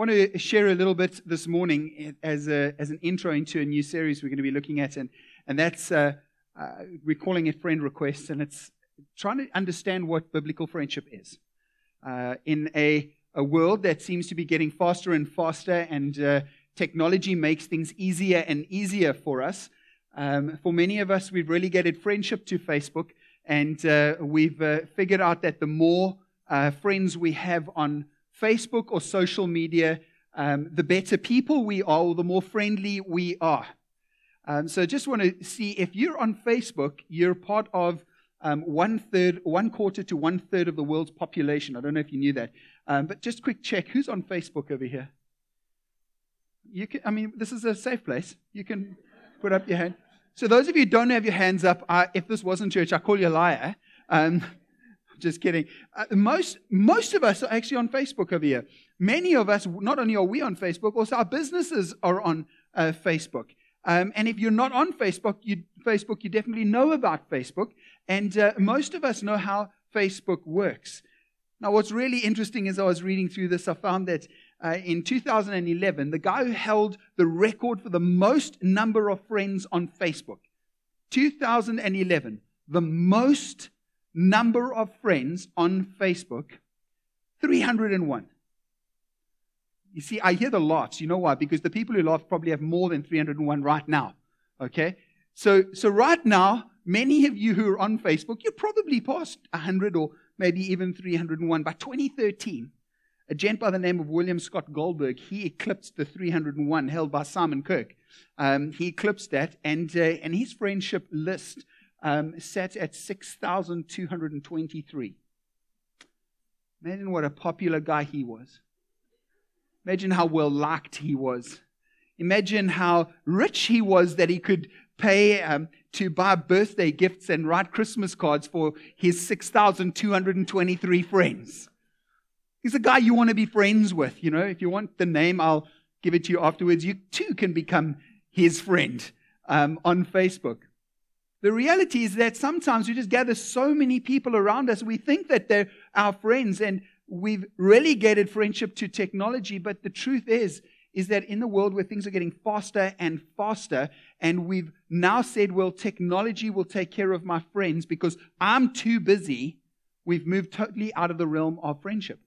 want to share a little bit this morning as, a, as an intro into a new series we're going to be looking at, and, and that's uh, uh, we're calling it Friend Requests, and it's trying to understand what biblical friendship is. Uh, in a, a world that seems to be getting faster and faster, and uh, technology makes things easier and easier for us, um, for many of us, we've relegated friendship to Facebook, and uh, we've uh, figured out that the more friends we have on Facebook or social media, um, the better people we are, or the more friendly we are. Um, so, just want to see if you're on Facebook, you're part of um, one third, one quarter to one third of the world's population. I don't know if you knew that, um, but just quick check: who's on Facebook over here? You can. I mean, this is a safe place. You can put up your hand. So, those of you who don't have your hands up, uh, if this wasn't church, I call you a liar. Um, just kidding. Uh, most, most of us are actually on Facebook over here. Many of us, not only are we on Facebook, also our businesses are on uh, Facebook. Um, and if you're not on Facebook, you, Facebook, you definitely know about Facebook. And uh, most of us know how Facebook works. Now, what's really interesting as I was reading through this, I found that uh, in 2011, the guy who held the record for the most number of friends on Facebook, 2011, the most number of friends on Facebook, 301. You see, I hear the laughs. You know why? Because the people who laugh probably have more than 301 right now. Okay? So, so right now, many of you who are on Facebook, you're probably past 100 or maybe even 301. By 2013, a gent by the name of William Scott Goldberg, he eclipsed the 301 held by Simon Kirk. Um, he eclipsed that, and, uh, and his friendship list um, sat at 6,223. Imagine what a popular guy he was. Imagine how well liked he was. Imagine how rich he was that he could pay um, to buy birthday gifts and write Christmas cards for his 6,223 friends. He's a guy you want to be friends with. You know, if you want the name, I'll give it to you afterwards. You too can become his friend um, on Facebook. The reality is that sometimes we just gather so many people around us, we think that they're our friends, and we've relegated friendship to technology. But the truth is, is that in the world where things are getting faster and faster, and we've now said, well, technology will take care of my friends because I'm too busy, we've moved totally out of the realm of friendship.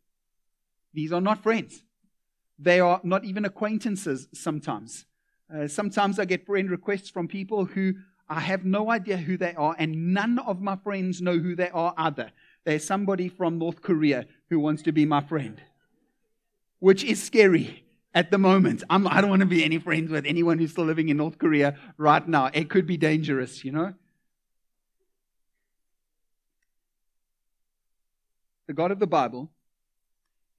These are not friends. They are not even acquaintances sometimes. Uh, sometimes I get friend requests from people who I have no idea who they are, and none of my friends know who they are either. There's somebody from North Korea who wants to be my friend, which is scary at the moment. I'm, I do not want to be any friends with anyone who's still living in North Korea right now. It could be dangerous, you know? The God of the Bible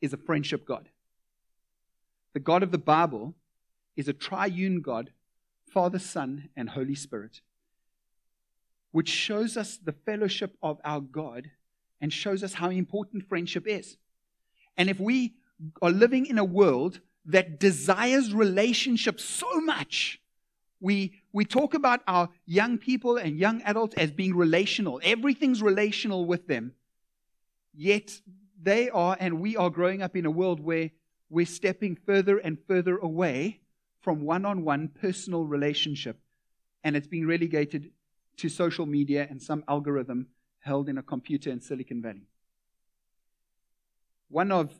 is a friendship God. The God of the Bible is a triune God, Father, Son, and Holy Spirit, which shows us the fellowship of our God and shows us how important friendship is. And if we are living in a world that desires relationship so much, we, we talk about our young people and young adults as being relational. Everything's relational with them. Yet they are and we are growing up in a world where we're stepping further and further away from one on one personal relationship. And it's being relegated to social media and some algorithm held in a computer in Silicon Valley. One of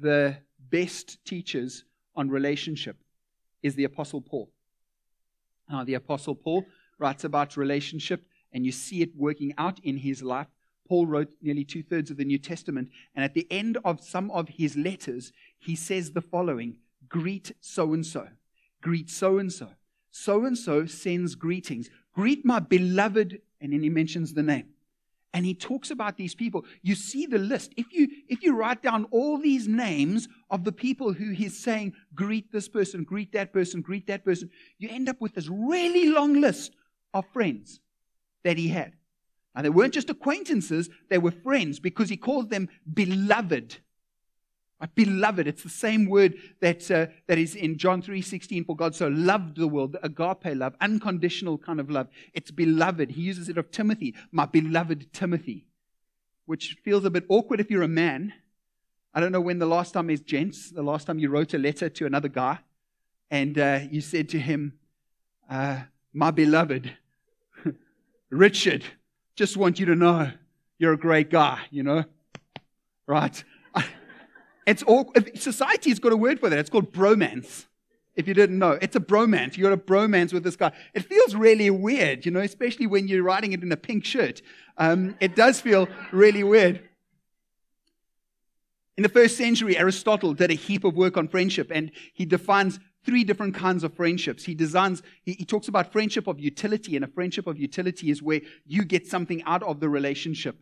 the best teachers on relationship is the Apostle Paul. Now, the Apostle Paul writes about relationship, and you see it working out in his life Paul wrote nearly two thirds of the New Testament. And at the end of some of his letters, he says the following Greet so and so. Greet so and so. So and so sends greetings. Greet my beloved. And then he mentions the name. And he talks about these people. You see the list. If you, if you write down all these names of the people who he's saying, greet this person, greet that person, greet that person, you end up with this really long list of friends that he had. And they weren't just acquaintances, they were friends because he called them beloved. Right? Beloved, it's the same word that, uh, that is in John 3.16, for God so loved the world, the agape love, unconditional kind of love. It's beloved. He uses it of Timothy, my beloved Timothy, which feels a bit awkward if you're a man. I don't know when the last time is, gents, the last time you wrote a letter to another guy and uh, you said to him, uh, My beloved, Richard, just want you to know you're a great guy, you know? Right? It's all, society's got a word for that. It's called bromance. If you didn't know, it's a bromance. You got a bromance with this guy. It feels really weird, you know, especially when you're writing it in a pink shirt. Um, it does feel really weird. In the first century, Aristotle did a heap of work on friendship, and he defines three different kinds of friendships. He designs, he, he, talks about friendship of utility, and a friendship of utility is where you get something out of the relationship.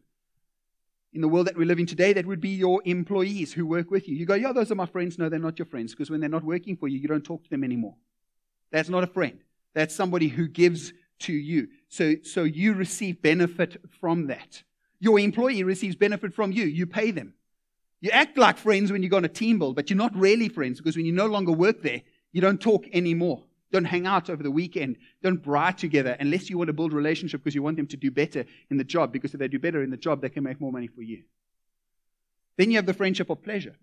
In the world that we're living today, that would be your employees who work with you. You go, yeah, those are my friends. No, they're not your friends, because when they're not working for you, you don't talk to them anymore. That's not a friend. That's somebody who gives to you. So, so you receive benefit from that. Your employee receives benefit from you. You pay them. You act like friends when you go on a team build, but you're not really friends because when you no longer work there, you don't talk anymore. Don't hang out over the weekend. Don't braai together unless you want to build relationship because you want them to do better in the job. Because if they do better in the job, they can make more money for you. Then you have the friendship of pleasure.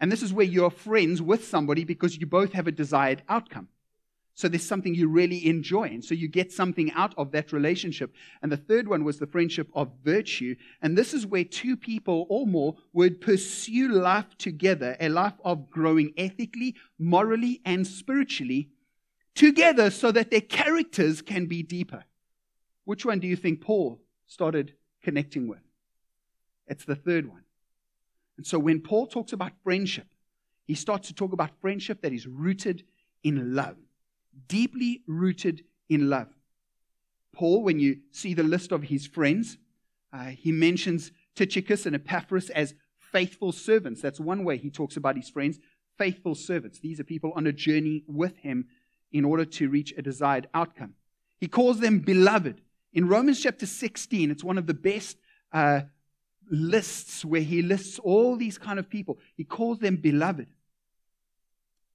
And this is where you're friends with somebody because you both have a desired outcome. So there's something you really enjoy. And so you get something out of that relationship. And the third one was the friendship of virtue. And this is where two people or more would pursue life together, a life of growing ethically, morally, and spiritually together so that their characters can be deeper. Which one do you think Paul started connecting with? It's the third one. And so when Paul talks about friendship, he starts to talk about friendship that is rooted in love deeply rooted in love. Paul, when you see the list of his friends, uh, he mentions Tychicus and Epaphras as faithful servants. That's one way he talks about his friends, faithful servants. These are people on a journey with him in order to reach a desired outcome. He calls them beloved. In Romans chapter 16, it's one of the best uh, lists where he lists all these kind of people. He calls them beloved.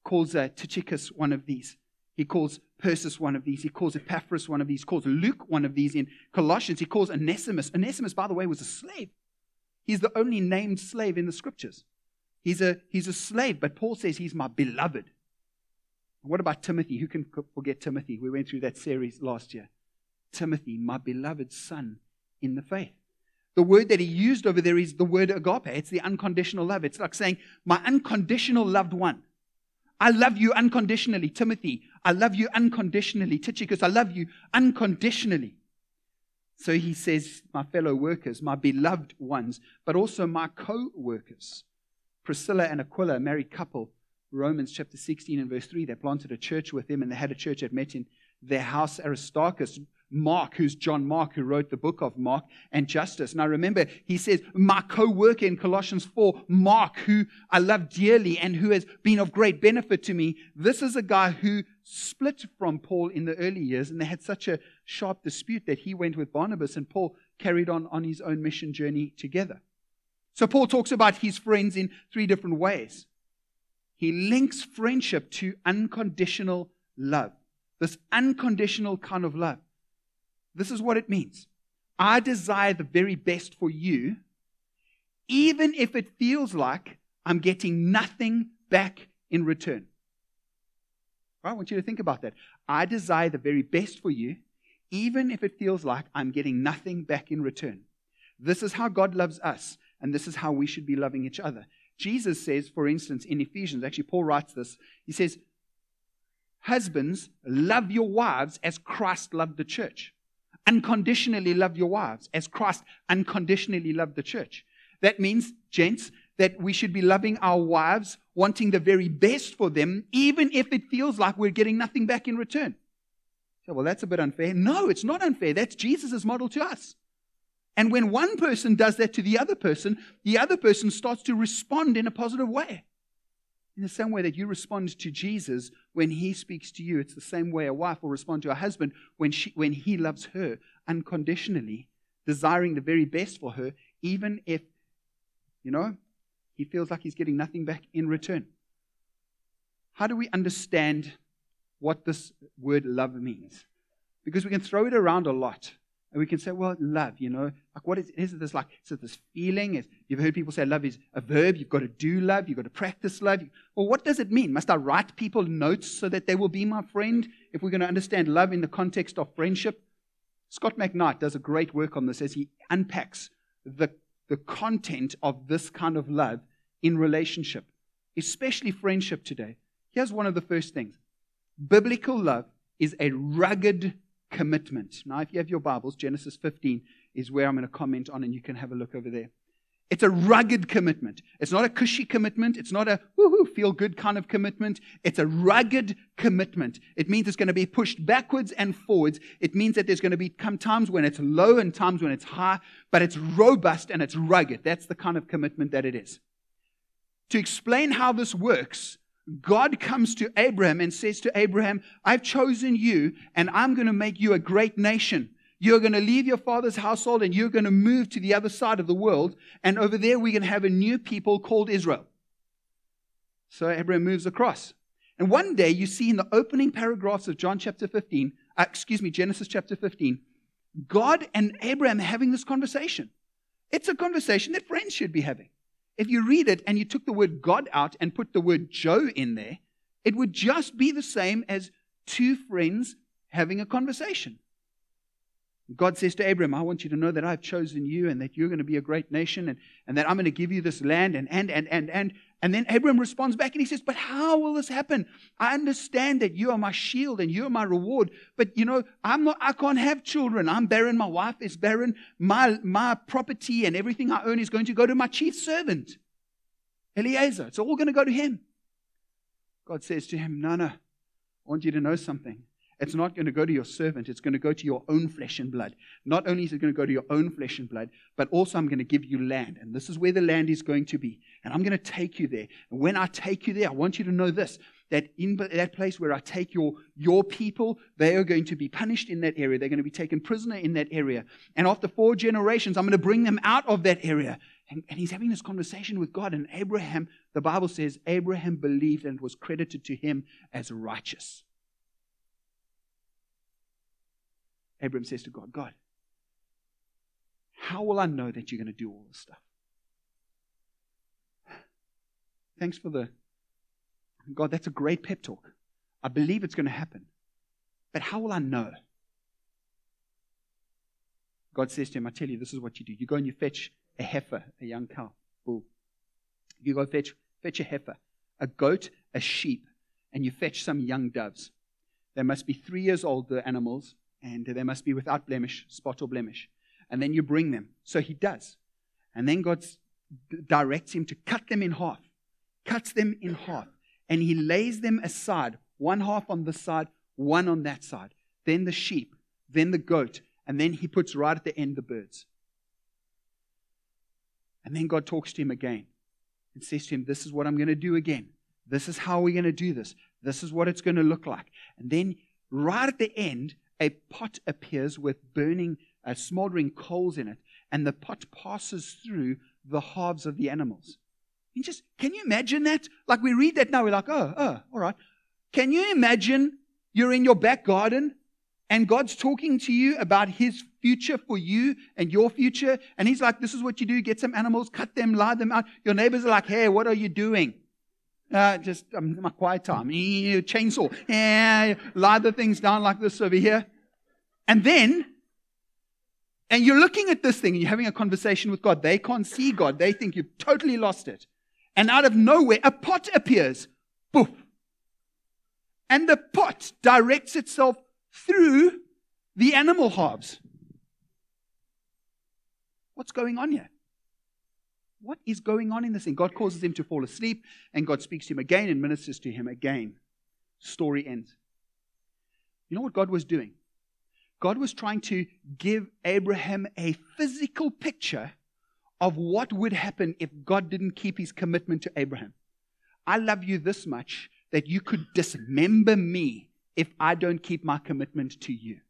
Calls uh, Tychicus one of these. He calls Persis one of these. He calls Epaphras one of these. He calls Luke one of these in Colossians. He calls Onesimus. Onesimus, by the way, was a slave. He's the only named slave in the scriptures. He's a, he's a slave, but Paul says he's my beloved. What about Timothy? Who can forget Timothy? We went through that series last year. Timothy, my beloved son in the faith. The word that he used over there is the word agape. It's the unconditional love. It's like saying, my unconditional loved one. I love you unconditionally. Timothy, I love you unconditionally. Tychicus, I love you unconditionally. So he says, my fellow workers, my beloved ones, but also my co workers. Priscilla and Aquila, married couple, Romans chapter 16 and verse 3, they planted a church with him and they had a church that met in their house. Aristarchus, Mark, who's John Mark, who wrote the book of Mark, and Justus. Now remember, he says, my co worker in Colossians 4, Mark, who I love dearly and who has been of great benefit to me. This is a guy who split from Paul in the early years, and they had such a sharp dispute that he went with Barnabas, and Paul carried on on his own mission journey together. So Paul talks about his friends in three different ways. He links friendship to unconditional love, this unconditional kind of love. This is what it means I desire the very best for you, even if it feels like I'm getting nothing back in return. I want you to think about that. I desire the very best for you, even if it feels like I'm getting nothing back in return. This is how God loves us, and this is how we should be loving each other. Jesus says, for instance, in Ephesians, actually, Paul writes this. He says, Husbands, love your wives as Christ loved the church unconditionally love your wives as Christ unconditionally loved the church. That means, gents, that we should be loving our wives, wanting the very best for them, even if it feels like we're getting nothing back in return. So, well, that's a bit unfair. No, it's not unfair. That's Jesus' model to us. And when one person does that to the other person, the other person starts to respond in a positive way. In the same way that you respond to Jesus when he speaks to you, it's the same way a wife will respond to her husband when, she, when he loves her unconditionally, desiring the very best for her, even if, you know, he feels like he's getting nothing back in return. How do we understand what this word love means? Because we can throw it around a lot. And we can say, well, love, you know, like what is, it this like? Is it this feeling? Is, you've heard people say love is a verb. You've got to do love. You've got to practice love. Well, what does it mean? Must I write people notes so that they will be my friend? If we're going to understand love in the context of friendship, Scot McKnight does a great work on this as he unpacks the, the content of this kind of love in relationship, especially friendship today. Here's one of the first things biblical love is a rugged commitment. Now, if you have your Bibles, Genesis 15 is where I'm going to comment on, and you can have a look over there. It's a rugged commitment. It's not a cushy commitment. It's not a woohoo, feel good kind of commitment. It's a rugged commitment. It means it's going to be pushed backwards and forwards. It means that there's going to be times when it's low and times when it's high, but it's robust and it's rugged. That's the kind of commitment that it is. To explain how this works, God comes to Abraham and says to Abraham, I've chosen you and I'm going to make you a great nation. You're going to leave your father's household and you're going to move to the other side of the world. And over there, we're going to have a new people called Israel. So Abraham moves across. And one day, you see in the opening paragraphs of John chapter 15, uh, excuse me, Genesis chapter 15, God and Abraham having this conversation. It's a conversation that friends should be having. If you read it and you took the word God out and put the word Joe in there, it would just be the same as two friends having a conversation. God says to Abraham, I want you to know that I've chosen you and that you're going to be a great nation and, and that I'm going to give you this land and, and, and, and, and. And then Abraham responds back and he says, But how will this happen? I understand that you are my shield and you are my reward. But you know, I'm not, I can't have children. I'm barren. My wife is barren. My, my property and everything I own is going to go to my chief servant, Eliezer. It's all going to go to him. God says to him, No, no. I want you to know something. It's not going to go to your servant. It's going to go to your own flesh and blood. Not only is it going to go to your own flesh and blood, but also I'm going to give you land. And this is where the land is going to be. And I'm going to take you there. And when I take you there, I want you to know this that in that place where I take your, your people, they are going to be punished in that area. They're going to be taken prisoner in that area. And after four generations, I'm going to bring them out of that area. And, and he's having this conversation with God. And Abraham, the Bible says, Abraham believed and was credited to him as righteous. Abram says to God, God, how will I know that you're going to do all this stuff? Thanks for the. God, that's a great pep talk. I believe it's going to happen. But how will I know? God says to him, I tell you, this is what you do. You go and you fetch a heifer, a young cow, bull. You go fetch, fetch a heifer, a goat, a sheep, and you fetch some young doves. They must be three years old, the animals, and they must be without blemish, spot or blemish. And then you bring them. So he does. And then God directs him to cut them in half, cuts them in half, and he lays them aside, one half on this side, one on that side. Then the sheep, then the goat, and then he puts right at the end the birds. And then God talks to him again and says to him, This is what I'm going to do again. This is how we're going to do this. This is what it's going to look like. And then, right at the end, a pot appears with burning, uh, smoldering coals in it, and the pot passes through the halves of the animals. Just can you imagine that? Like we read that now, we're like, oh, oh, all right. Can you imagine you're in your back garden and God's talking to you about his future for you and your future? And he's like, this is what you do get some animals, cut them, lie them out. Your neighbors are like, hey, what are you doing? Uh, just um, my quiet time. Chainsaw. Yeah, lie the things down like this over here. And then, and you're looking at this thing and you're having a conversation with God. They can't see God. They think you've totally lost it. And out of nowhere, a pot appears. Poof. And the pot directs itself through the animal halves. What's going on here? What is going on in this thing? God causes him to fall asleep, and God speaks to him again and ministers to him again. Story ends. You know what God was doing? God was trying to give Abraham a physical picture of what would happen if God didn't keep his commitment to Abraham. I love you this much that you could dismember me if I don't keep my commitment to you.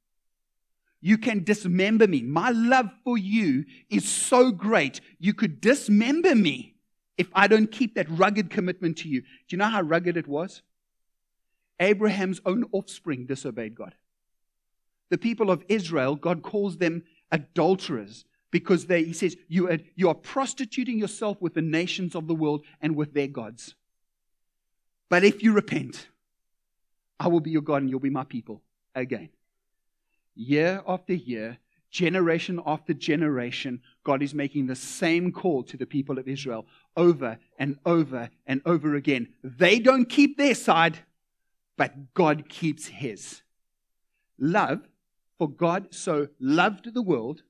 You can dismember me. My love for you is so great, you could dismember me if I don't keep that rugged commitment to you. Do you know how rugged it was? Abraham's own offspring disobeyed God. The people of Israel, God calls them adulterers because they, he says, you are, you are prostituting yourself with the nations of the world and with their gods. But if you repent, I will be your God and you'll be my people again. Year after year, generation after generation, God is making the same call to the people of Israel over and over and over again. They don't keep their side, but God keeps his. Love, for God so loved the world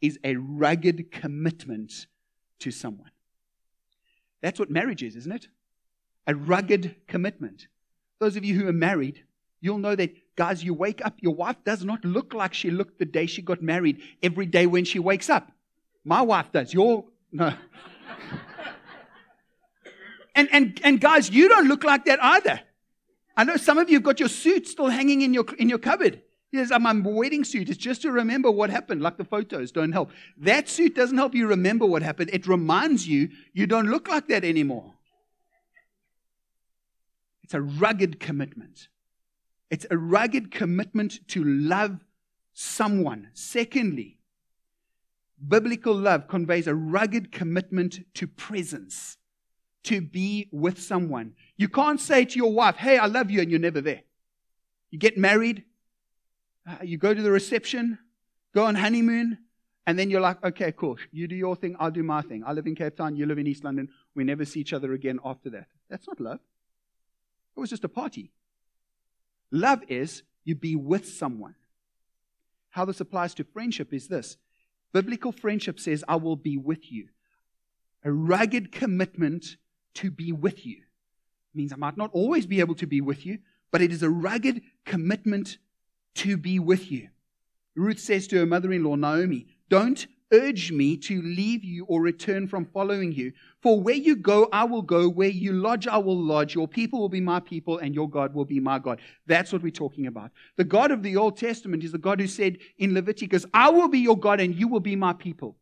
is a rugged commitment to someone. That's what marriage is, isn't it? A rugged commitment. Those of you who are married, you'll know that, guys, you wake up, your wife does not look like she looked the day she got married every day when she wakes up. My wife does. Your, no. and, and, and guys, you don't look like that either. I know some of you have got your suit still hanging in your, in your cupboard. Yes, my wedding suit is just to remember what happened, like the photos don't help. That suit doesn't help you remember what happened. It reminds you you don't look like that anymore. It's a rugged commitment. It's a rugged commitment to love someone. Secondly, biblical love conveys a rugged commitment to presence, to be with someone. You can't say to your wife, Hey, I love you, and you're never there. You get married, uh, you go to the reception, go on honeymoon, and then you're like, okay, cool. You do your thing, I'll do my thing. I live in Cape Town, you live in East London. We never see each other again after that. That's not love. It was just a party. Love is you be with someone. How this applies to friendship is this biblical friendship says, I will be with you. A rugged commitment to be with you. It means I might not always be able to be with you, but it is a rugged commitment to be with you. Ruth says to her mother in law, Naomi, Don't urge me to leave you or return from following you. For where you go, I will go. Where you lodge, I will lodge. Your people will be my people, and your God will be my God. That's what we're talking about. The God of the Old Testament is the God who said in Leviticus, I will be your God, and you will be my people.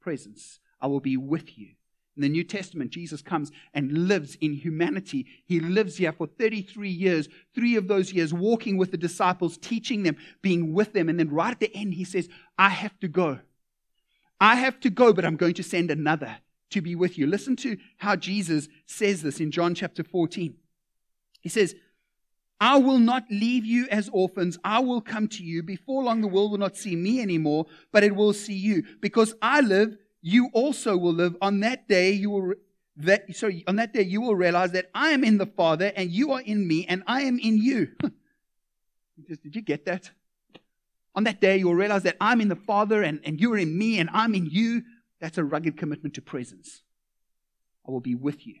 Presence. I will be with you. In the New Testament, Jesus comes and lives in humanity. He lives here for 33 years, three of those years walking with the disciples, teaching them, being with them. And then right at the end, he says, I have to go. I have to go, but I'm going to send another to be with you. Listen to how Jesus says this in John chapter 14. He says, I will not leave you as orphans. I will come to you. Before long, the world will not see me anymore, but it will see you. Because I live, you also will live. On that day, you will that sorry, on that day you will realize that I am in the Father, and you are in me, and I am in you. Did you get that? On that day, you will realize that I'm in the Father, and, and you are in me, and I'm in you. That's a rugged commitment to presence. I will be with you.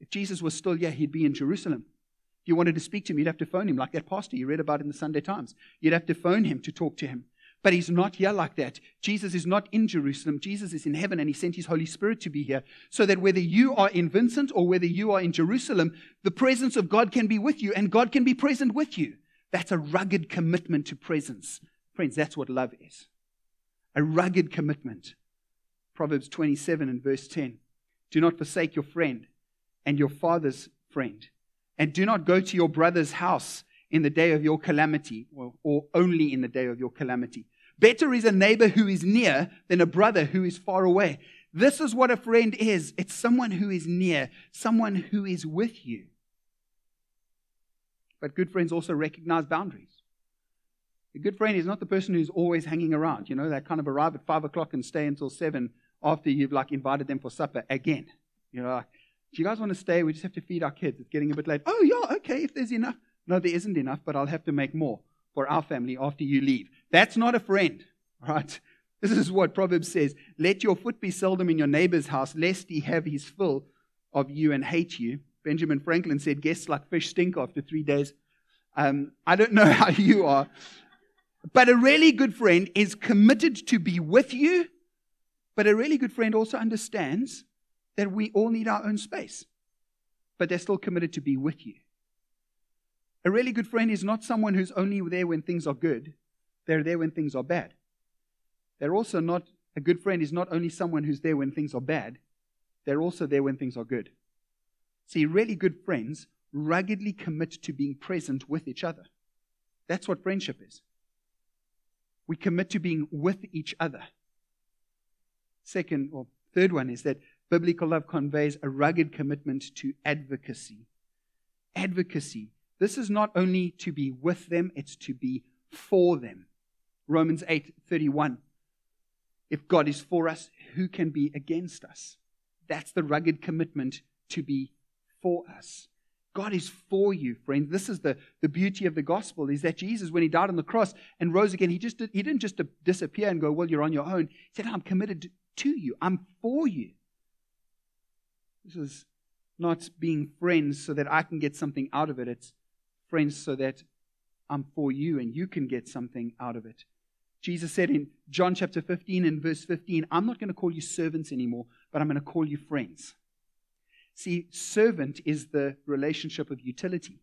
If Jesus was still here, he'd be in Jerusalem. If you wanted to speak to him, you'd have to phone him, like that pastor you read about in the Sunday Times. You'd have to phone him to talk to him. But he's not here like that. Jesus is not in Jerusalem. Jesus is in heaven, and he sent his Holy Spirit to be here so that whether you are in Vincent or whether you are in Jerusalem, the presence of God can be with you, and God can be present with you. That's a rugged commitment to presence. Friends, that's what love is a rugged commitment. Proverbs 27 and verse 10. Do not forsake your friend and your father's friend, and do not go to your brother's house in the day of your calamity, or, only in the day of your calamity. Better is a neighbor who is near than a brother who is far away. This is what a friend is it's someone who is near, someone who is with you. But good friends also recognize boundaries. A good friend is not the person who's always hanging around. You know, they kind of arrive at five o'clock and stay until seven after you've like invited them for supper again. You know, like, do you guys want to stay? We just have to feed our kids. It's getting a bit late. Oh, yeah, okay, if there's enough. No, there isn't enough, but I'll have to make more for our family after you leave. That's not a friend, right? This is what Proverbs says Let your foot be seldom in your neighbor's house, lest he have his fill of you and hate you. Benjamin Franklin said, Guests like fish stink after three days. Um, I don't know how you are, but a really good friend is committed to be with you, but a really good friend also understands that we all need our own space, but they're still committed to be with you. A really good friend is not someone who's only there when things are good, they're there when things are bad. They're also not, a good friend is not only someone who's there when things are bad, they're also there when things are good. See, really good friends ruggedly commit to being present with each other. That's what friendship is. we commit to being with each other. Second or third one is that biblical love conveys a rugged commitment to advocacy. Advocacy. This is not only to be with them, it's to be for them. Romans 8:31. If God is for us, who can be against us? That's the rugged commitment to be for us. God is for you, friends. This is the, the beauty of the gospel is that Jesus, when he died on the cross and rose again, he just did, he didn't just disappear and go, Well, you're on your own. He said, I'm committed to you. I'm for you. This is not being friends so that I can get something out of it. It's friends so that I'm for you and you can get something out of it. Jesus said in John chapter 15 and verse 15, I'm not going to call you servants anymore, but I'm going to call you friends. See, servant is the relationship of utility,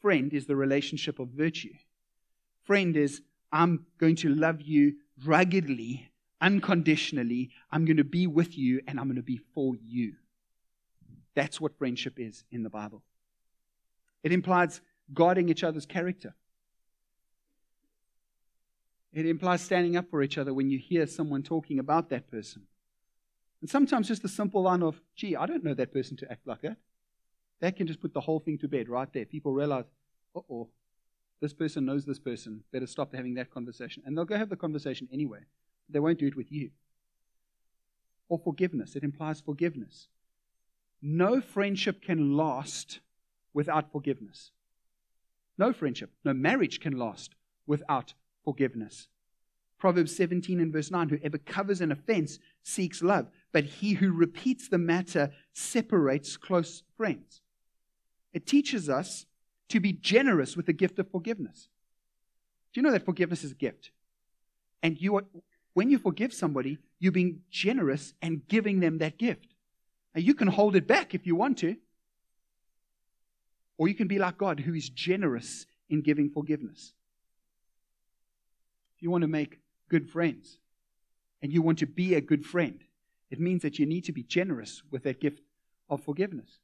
friend is the relationship of virtue. Friend is, I'm going to love you ruggedly, unconditionally. I'm going to be with you and I'm going to be for you. That's what friendship is in the Bible. It implies guarding each other's character. It implies standing up for each other when you hear someone talking about that person. And sometimes just the simple line of, gee, I don't know that person to act like that. That can just put the whole thing to bed right there. People realize, uh oh, this person knows this person. Better stop having that conversation. And they'll go have the conversation anyway. They won't do it with you. Or forgiveness. It implies forgiveness. No friendship can last without forgiveness. No friendship, no marriage can last without forgiveness. Proverbs 17 and verse 9 Whoever covers an offense seeks love, but he who repeats the matter separates close friends. It teaches us to be generous with the gift of forgiveness. Do you know that forgiveness is a gift? And you are, when you forgive somebody, you're being generous and giving them that gift. Now, you can hold it back if you want to, or you can be like God, who is generous in giving forgiveness. If you want to make good friends and you want to be a good friend, it means that you need to be generous with that gift of forgiveness.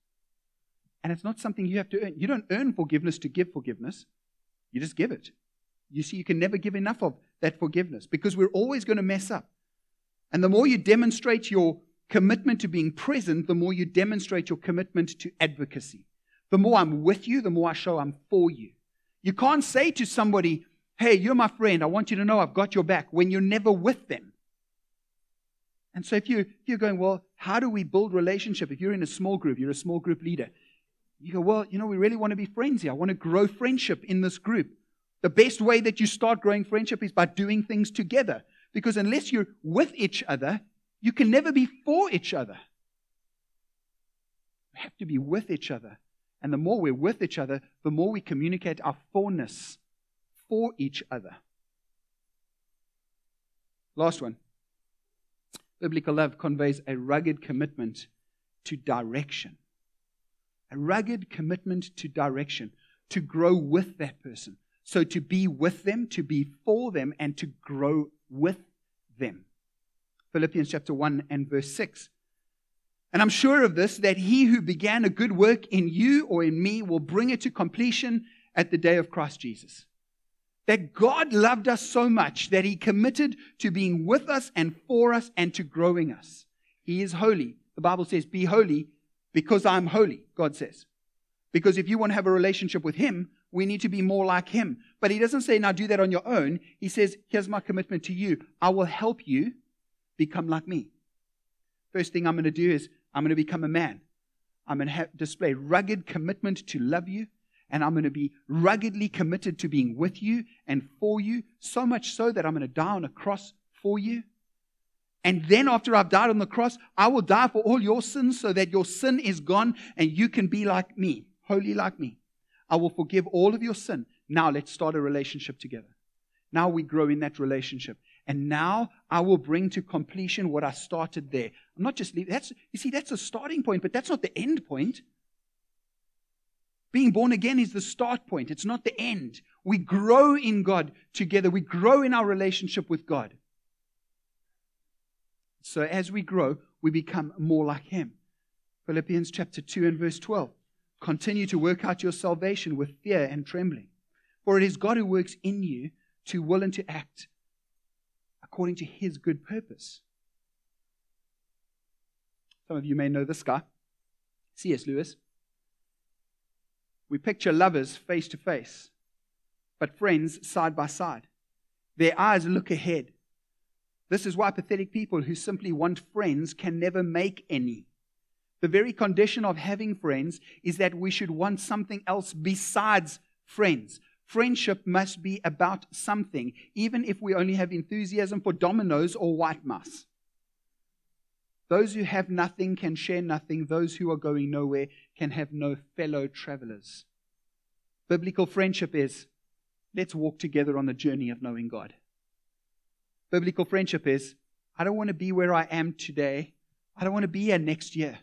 And it's not something you have to earn. You don't earn forgiveness to give forgiveness, you just give it. You see, you can never give enough of that forgiveness because we're always going to mess up. And the more you demonstrate your commitment to being present, the more you demonstrate your commitment to advocacy. The more I'm with you, the more I show I'm for you. You can't say to somebody, Hey, you're my friend. I want you to know I've got your back when you're never with them. And so if, you, if you're going, well, how do we build relationship? If you're in a small group, you're a small group leader. You go, well, you know, we really want to be friends here. I want to grow friendship in this group. The best way that you start growing friendship is by doing things together. Because unless you're with each other, you can never be for each other. We have to be with each other. And the more we're with each other, the more we communicate our forness for each other. Last one. Biblical love conveys a rugged commitment to direction. A rugged commitment to direction, to grow with that person. So to be with them, to be for them, and to grow with them. Philippians chapter 1 and verse 6. And I'm sure of this, that he who began a good work in you or in me will bring it to completion at the day of Christ Jesus that God loved us so much that he committed to being with us and for us and to growing us. He is holy. The Bible says, Be holy because I'm holy, God says. Because if you want to have a relationship with him, we need to be more like him. But he doesn't say, Now do that on your own. He says, Here's my commitment to you. I will help you become like me. First thing I'm going to do is I'm going to become a man. I'm going to have, display rugged commitment to love you and I'm going to be ruggedly committed to being with you and for you, so much so that I'm going to die on a cross for you. And then after I've died on the cross, I will die for all your sins so that your sin is gone and you can be like me, holy like me. I will forgive all of your sin. Now let's start a relationship together. Now we grow in that relationship. And now I will bring to completion what I started there. I'm not just leaving. That's, you see, that's a starting point, but that's not the end point. Being born again is the start point, it's not the end. We grow in God together, we grow in our relationship with God. So as we grow, we become more like Him. Philippians chapter 2 and verse 12. Continue to work out your salvation with fear and trembling. For it is God who works in you to will and to act according to his good purpose. Some of you may know this guy, C.S. Lewis. We picture lovers face to face, but friends side by side. Their eyes look ahead. This is why pathetic people who simply want friends can never make any. The very condition of having friends is that we should want something else besides friends. Friendship must be about something, even if we only have enthusiasm for dominoes or white mouse. Those who have nothing can share nothing. Those who are going nowhere can have no fellow travelers. Biblical friendship is let's walk together on the journey of knowing God. Biblical friendship is I don't want to be where I am today. I don't want to be here next year.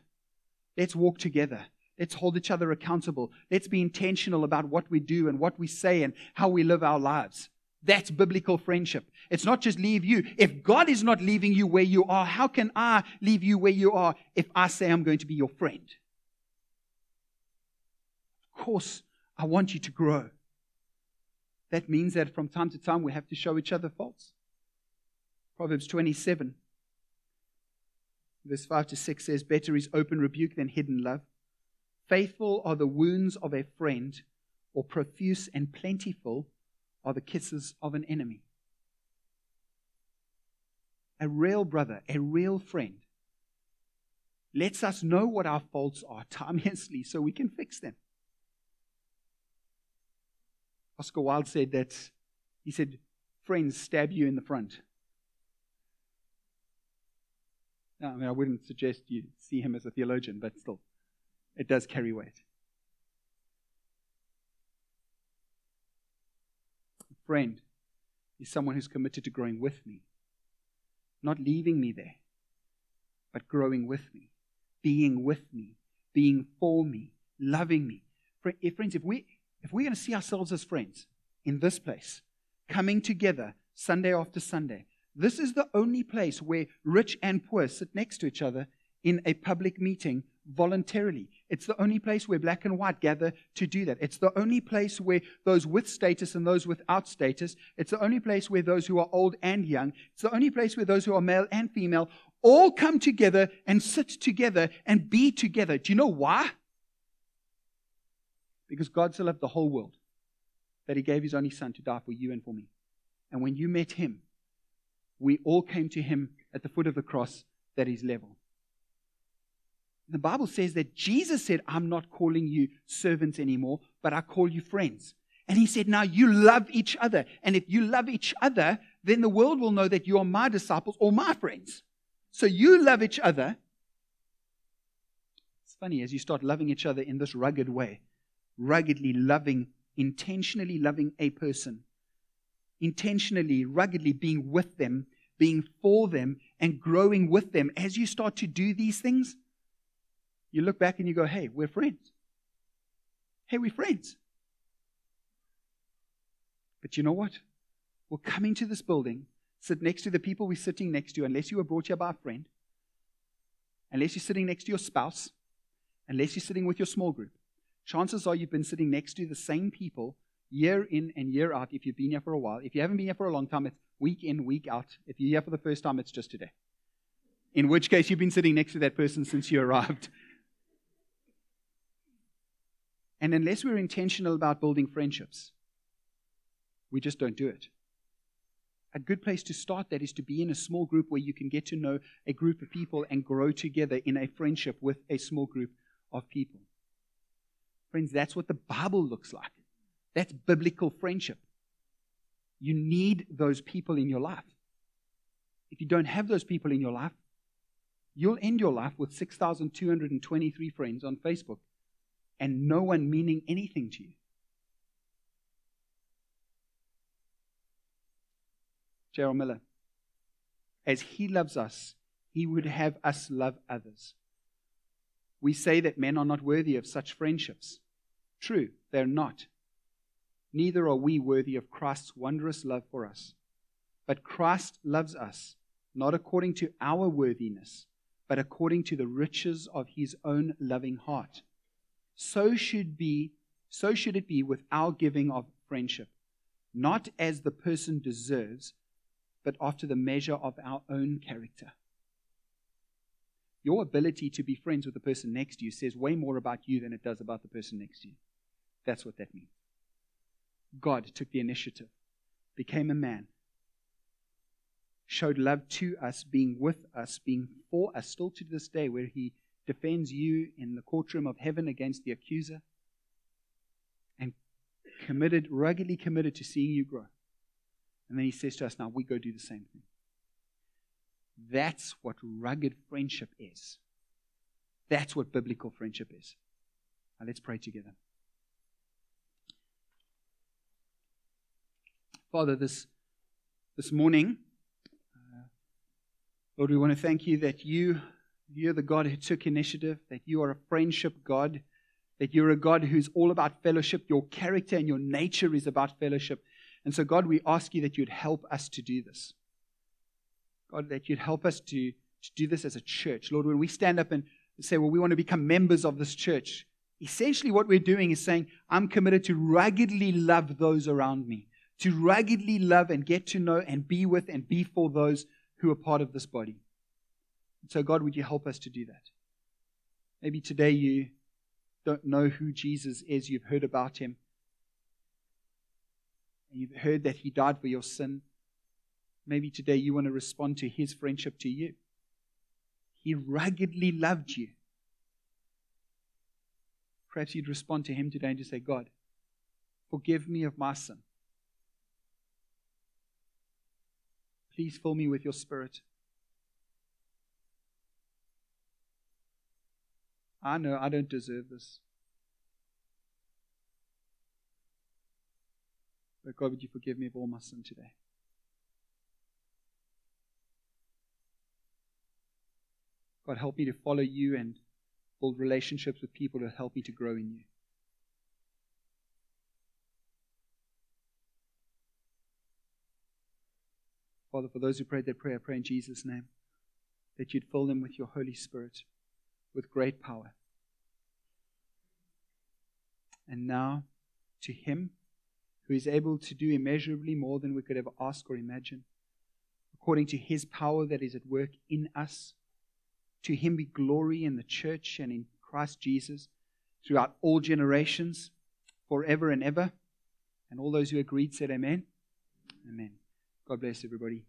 Let's walk together. Let's hold each other accountable. Let's be intentional about what we do and what we say and how we live our lives. That's biblical friendship. It's not just leave you. If God is not leaving you where you are, how can I leave you where you are if I say I'm going to be your friend? Of course, I want you to grow. That means that from time to time we have to show each other faults. Proverbs 27, verse 5 to 6 says, Better is open rebuke than hidden love. Faithful are the wounds of a friend, or profuse and plentiful are the kisses of an enemy. A real brother, a real friend, lets us know what our faults are timelessly so we can fix them. Oscar Wilde said that, he said, friends stab you in the front. Now, I mean, I wouldn't suggest you see him as a theologian, but still, it does carry weight. Friend is someone who's committed to growing with me, not leaving me there, but growing with me, being with me, being for me, loving me. Eh, friends, if we if we're going to see ourselves as friends in this place, coming together Sunday after Sunday, this is the only place where rich and poor sit next to each other in a public meeting voluntarily. It's the only place where black and white gather to do that. It's the only place where those with status and those without status, it's the only place where those who are old and young, it's the only place where those who are male and female all come together and sit together and be together. Do you know why? Because God so loved the whole world that he gave his only son to die for you and for me. And when you met him, we all came to him at the foot of the cross that is level. The Bible says that Jesus said, I'm not calling you servants anymore, but I call you friends. And he said, Now you love each other. And if you love each other, then the world will know that you are my disciples or my friends. So you love each other. It's funny as you start loving each other in this rugged way, ruggedly loving, intentionally loving a person, intentionally, ruggedly being with them, being for them, and growing with them. As you start to do these things, you look back and you go, hey, we're friends. Hey, we're friends. But you know what? We'll come into this building, sit next to the people we're sitting next to, unless you were brought here by a friend, unless you're sitting next to your spouse, unless you're sitting with your small group. Chances are you've been sitting next to the same people year in and year out if you've been here for a while. If you haven't been here for a long time, it's week in, week out. If you're here for the first time, it's just today. In which case, you've been sitting next to that person since you arrived. And unless we're intentional about building friendships, we just don't do it. A good place to start that is to be in a small group where you can get to know a group of people and grow together in a friendship with a small group of people. Friends, that's what the Bible looks like. That's biblical friendship. You need those people in your life. If you don't have those people in your life, you'll end your life with 6,223 friends on Facebook and no one meaning anything to you. J.R. Miller. As he loves us, he would have us love others. We say that men are not worthy of such friendships. True, they're not neither are we worthy of Christ's wondrous love for us. But Christ loves us, not according to our worthiness, but according to the riches of his own loving heart. So should be, so should it be with our giving of friendship. not as the person deserves, but after the measure of our own character. Your ability to be friends with the person next to you says way more about you than it does about the person next to you. That's what that means. God took the initiative, became a man, showed love to us, being with us, being for us, still to this day, where he defends you in the courtroom of heaven against the accuser, and committed, ruggedly committed to seeing you grow. And then he says to us, Now we go do the same thing. That's what rugged friendship is. That's what biblical friendship is. Now let's pray together. Father, this, this morning, uh, Lord, we want to thank you that you, you're the God who took initiative, that you are a friendship God, that you're a God who's all about fellowship. Your character and your nature is about fellowship. And so, God, we ask you that you'd help us to do this. God, that you'd help us to, to do this as a church. Lord, when we stand up and say, well, we want to become members of this church, essentially what we're doing is saying, I'm committed to ruggedly love those around me, to ruggedly love and get to know and be with and be for those who are part of this body. So, God, would you help us to do that? Maybe today you don't know who Jesus is, you've heard about him, and you've heard that he died for your sin. Maybe today you want to respond to his friendship to you. He ruggedly loved you. Perhaps you'd respond to him today and just say, God, forgive me of my sin. Please fill me with your spirit. I know I don't deserve this. But God, would you forgive me of all my sin today? God, help me to follow you and build relationships with people that help me to grow in you. Father, for those who prayed their prayer, I pray in Jesus' name that you'd fill them with your Holy Spirit with great power. And now, to Him who is able to do immeasurably more than we could ever ask or imagine, according to His power that is at work in us to him be glory in the church and in Christ Jesus throughout all generations, forever and ever. And all those who agreed said, Amen. Amen. God bless everybody.